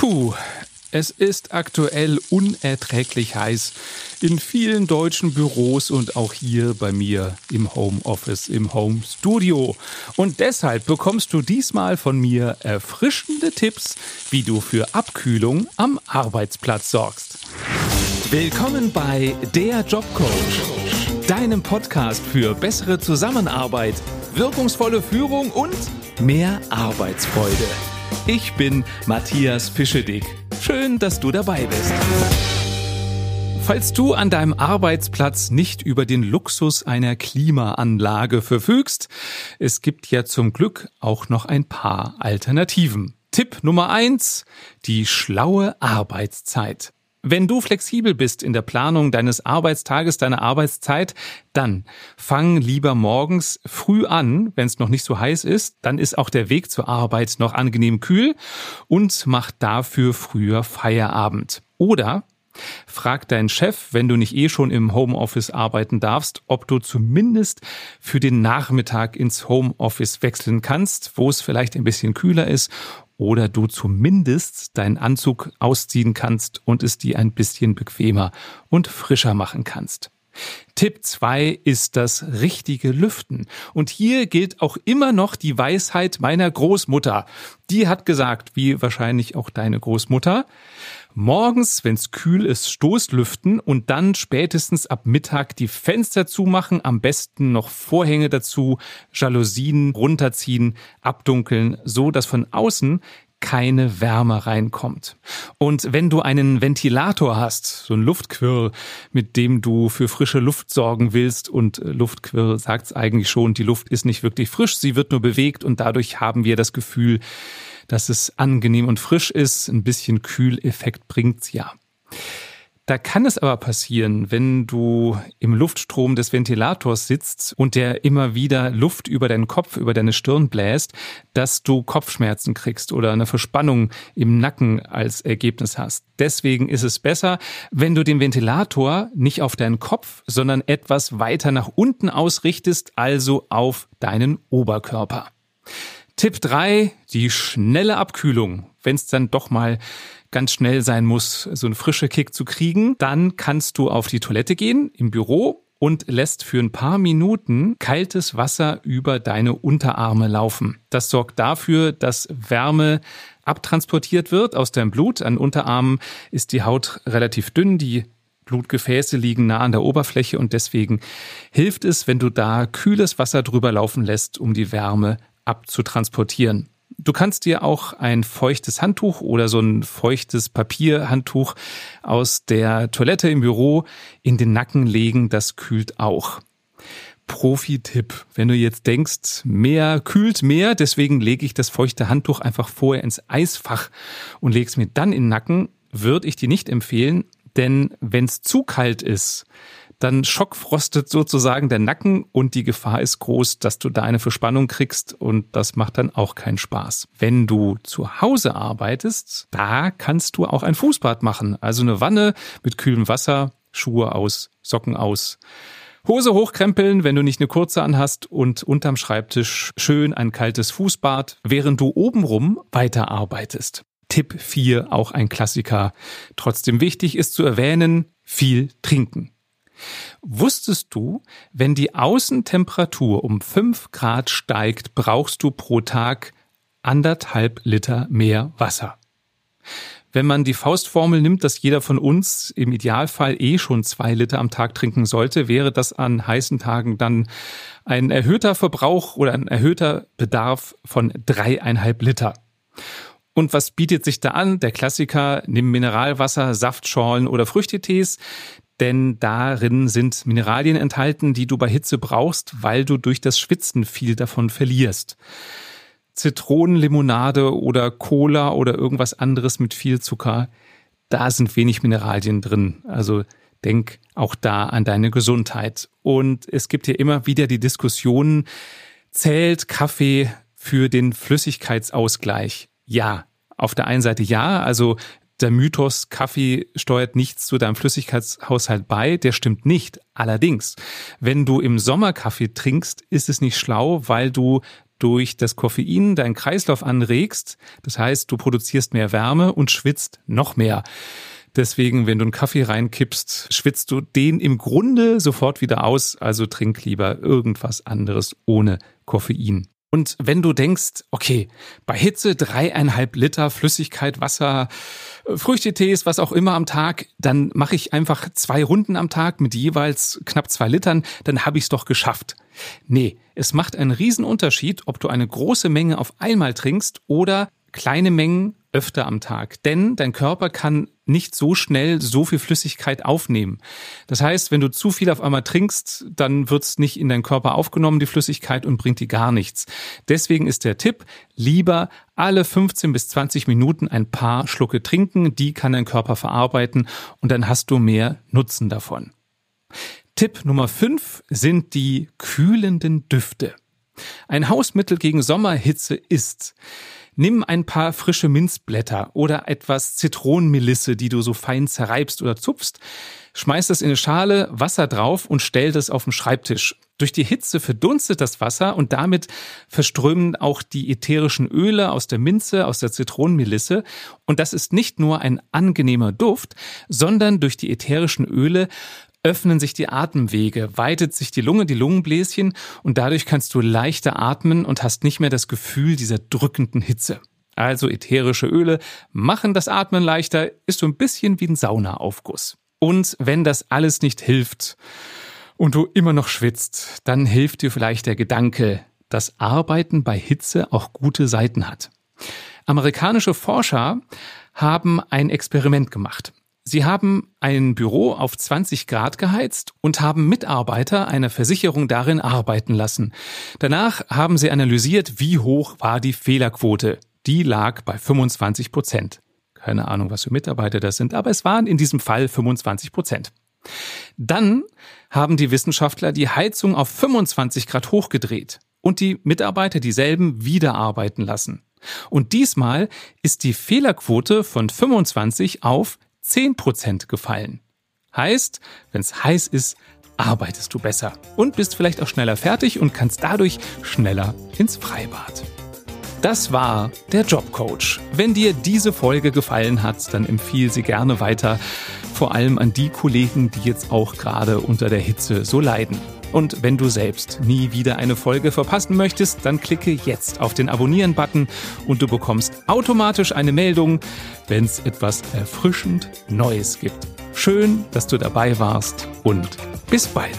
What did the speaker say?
Puh, es ist aktuell unerträglich heiß in vielen deutschen Büros und auch hier bei mir im Homeoffice, im Home Studio. Und deshalb bekommst du diesmal von mir erfrischende Tipps, wie du für Abkühlung am Arbeitsplatz sorgst. Willkommen bei Der Jobcoach, deinem Podcast für bessere Zusammenarbeit, wirkungsvolle Führung und mehr Arbeitsfreude. Ich bin Matthias Fischedick. Schön, dass du dabei bist. Falls du an deinem Arbeitsplatz nicht über den Luxus einer Klimaanlage verfügst, es gibt ja zum Glück auch noch ein paar Alternativen. Tipp Nummer eins: Die schlaue Arbeitszeit. Wenn du flexibel bist in der Planung deines Arbeitstages, deiner Arbeitszeit, dann fang lieber morgens früh an, wenn es noch nicht so heiß ist, dann ist auch der Weg zur Arbeit noch angenehm kühl und mach dafür früher Feierabend. Oder Frag deinen Chef, wenn du nicht eh schon im Homeoffice arbeiten darfst, ob du zumindest für den Nachmittag ins Homeoffice wechseln kannst, wo es vielleicht ein bisschen kühler ist oder du zumindest deinen Anzug ausziehen kannst und es dir ein bisschen bequemer und frischer machen kannst. Tipp 2 ist das richtige Lüften. Und hier gilt auch immer noch die Weisheit meiner Großmutter. Die hat gesagt, wie wahrscheinlich auch deine Großmutter, morgens, wenn's kühl ist, Stoßlüften und dann spätestens ab Mittag die Fenster zumachen, am besten noch Vorhänge dazu, Jalousien runterziehen, abdunkeln, so dass von außen keine Wärme reinkommt. Und wenn du einen Ventilator hast, so ein Luftquirl, mit dem du für frische Luft sorgen willst, und Luftquirl sagt's eigentlich schon, die Luft ist nicht wirklich frisch, sie wird nur bewegt und dadurch haben wir das Gefühl, dass es angenehm und frisch ist. Ein bisschen Kühleffekt bringt's ja. Da kann es aber passieren, wenn du im Luftstrom des Ventilators sitzt und der immer wieder Luft über deinen Kopf, über deine Stirn bläst, dass du Kopfschmerzen kriegst oder eine Verspannung im Nacken als Ergebnis hast. Deswegen ist es besser, wenn du den Ventilator nicht auf deinen Kopf, sondern etwas weiter nach unten ausrichtest, also auf deinen Oberkörper. Tipp 3, die schnelle Abkühlung. Wenn es dann doch mal ganz schnell sein muss, so einen frische Kick zu kriegen, dann kannst du auf die Toilette gehen im Büro und lässt für ein paar Minuten kaltes Wasser über deine Unterarme laufen. Das sorgt dafür, dass Wärme abtransportiert wird aus deinem Blut. An Unterarmen ist die Haut relativ dünn, die Blutgefäße liegen nah an der Oberfläche und deswegen hilft es, wenn du da kühles Wasser drüber laufen lässt, um die Wärme abzutransportieren. Du kannst dir auch ein feuchtes Handtuch oder so ein feuchtes Papierhandtuch aus der Toilette im Büro in den Nacken legen, das kühlt auch. Profi-Tipp. Wenn du jetzt denkst, mehr kühlt mehr, deswegen lege ich das feuchte Handtuch einfach vorher ins Eisfach und lege es mir dann in den Nacken, würde ich dir nicht empfehlen, denn wenn es zu kalt ist, dann schockfrostet sozusagen der Nacken und die Gefahr ist groß, dass du da eine Verspannung kriegst und das macht dann auch keinen Spaß. Wenn du zu Hause arbeitest, da kannst du auch ein Fußbad machen, also eine Wanne mit kühlem Wasser, Schuhe aus, Socken aus. Hose hochkrempeln, wenn du nicht eine kurze anhast und unterm Schreibtisch schön ein kaltes Fußbad, während du obenrum weiterarbeitest. Tipp 4, auch ein Klassiker. Trotzdem wichtig ist zu erwähnen, viel trinken. Wusstest du, wenn die Außentemperatur um fünf Grad steigt, brauchst du pro Tag anderthalb Liter mehr Wasser? Wenn man die Faustformel nimmt, dass jeder von uns im Idealfall eh schon zwei Liter am Tag trinken sollte, wäre das an heißen Tagen dann ein erhöhter Verbrauch oder ein erhöhter Bedarf von dreieinhalb Liter. Und was bietet sich da an? Der Klassiker, nimm Mineralwasser, Saftschorlen oder Früchtetees denn darin sind Mineralien enthalten, die du bei Hitze brauchst, weil du durch das Schwitzen viel davon verlierst. Zitronenlimonade oder Cola oder irgendwas anderes mit viel Zucker, da sind wenig Mineralien drin. Also denk auch da an deine Gesundheit. Und es gibt hier immer wieder die Diskussion, zählt Kaffee für den Flüssigkeitsausgleich? Ja, auf der einen Seite ja, also der Mythos, Kaffee steuert nichts zu deinem Flüssigkeitshaushalt bei, der stimmt nicht. Allerdings, wenn du im Sommer Kaffee trinkst, ist es nicht schlau, weil du durch das Koffein deinen Kreislauf anregst. Das heißt, du produzierst mehr Wärme und schwitzt noch mehr. Deswegen, wenn du einen Kaffee reinkippst, schwitzt du den im Grunde sofort wieder aus. Also trink lieber irgendwas anderes ohne Koffein. Und wenn du denkst, okay, bei Hitze dreieinhalb Liter Flüssigkeit, Wasser, äh, Früchtetees, was auch immer am Tag, dann mache ich einfach zwei Runden am Tag mit jeweils knapp zwei Litern, dann habe ich es doch geschafft. Nee, es macht einen Riesenunterschied, ob du eine große Menge auf einmal trinkst oder kleine Mengen öfter am Tag. Denn dein Körper kann nicht so schnell so viel Flüssigkeit aufnehmen. Das heißt, wenn du zu viel auf einmal trinkst, dann wird es nicht in deinen Körper aufgenommen, die Flüssigkeit, und bringt dir gar nichts. Deswegen ist der Tipp, lieber alle 15 bis 20 Minuten ein paar Schlucke trinken, die kann dein Körper verarbeiten und dann hast du mehr Nutzen davon. Tipp Nummer 5 sind die kühlenden Düfte. Ein Hausmittel gegen Sommerhitze ist, Nimm ein paar frische Minzblätter oder etwas Zitronenmelisse, die du so fein zerreibst oder zupfst, schmeiß das in eine Schale, Wasser drauf und stell das auf den Schreibtisch. Durch die Hitze verdunstet das Wasser und damit verströmen auch die ätherischen Öle aus der Minze, aus der Zitronenmelisse. Und das ist nicht nur ein angenehmer Duft, sondern durch die ätherischen Öle öffnen sich die Atemwege, weitet sich die Lunge, die Lungenbläschen und dadurch kannst du leichter atmen und hast nicht mehr das Gefühl dieser drückenden Hitze. Also ätherische Öle machen das Atmen leichter, ist so ein bisschen wie ein Saunaaufguss. Und wenn das alles nicht hilft und du immer noch schwitzt, dann hilft dir vielleicht der Gedanke, dass Arbeiten bei Hitze auch gute Seiten hat. Amerikanische Forscher haben ein Experiment gemacht. Sie haben ein Büro auf 20 Grad geheizt und haben Mitarbeiter einer Versicherung darin arbeiten lassen. Danach haben sie analysiert, wie hoch war die Fehlerquote. Die lag bei 25 Prozent. Keine Ahnung, was für Mitarbeiter das sind, aber es waren in diesem Fall 25 Prozent. Dann haben die Wissenschaftler die Heizung auf 25 Grad hochgedreht und die Mitarbeiter dieselben wieder arbeiten lassen. Und diesmal ist die Fehlerquote von 25 auf 10% gefallen. Heißt, wenn es heiß ist, arbeitest du besser und bist vielleicht auch schneller fertig und kannst dadurch schneller ins Freibad. Das war der Jobcoach. Wenn dir diese Folge gefallen hat, dann empfiehl sie gerne weiter, vor allem an die Kollegen, die jetzt auch gerade unter der Hitze so leiden. Und wenn du selbst nie wieder eine Folge verpassen möchtest, dann klicke jetzt auf den Abonnieren-Button und du bekommst automatisch eine Meldung, wenn es etwas erfrischend Neues gibt. Schön, dass du dabei warst und bis bald.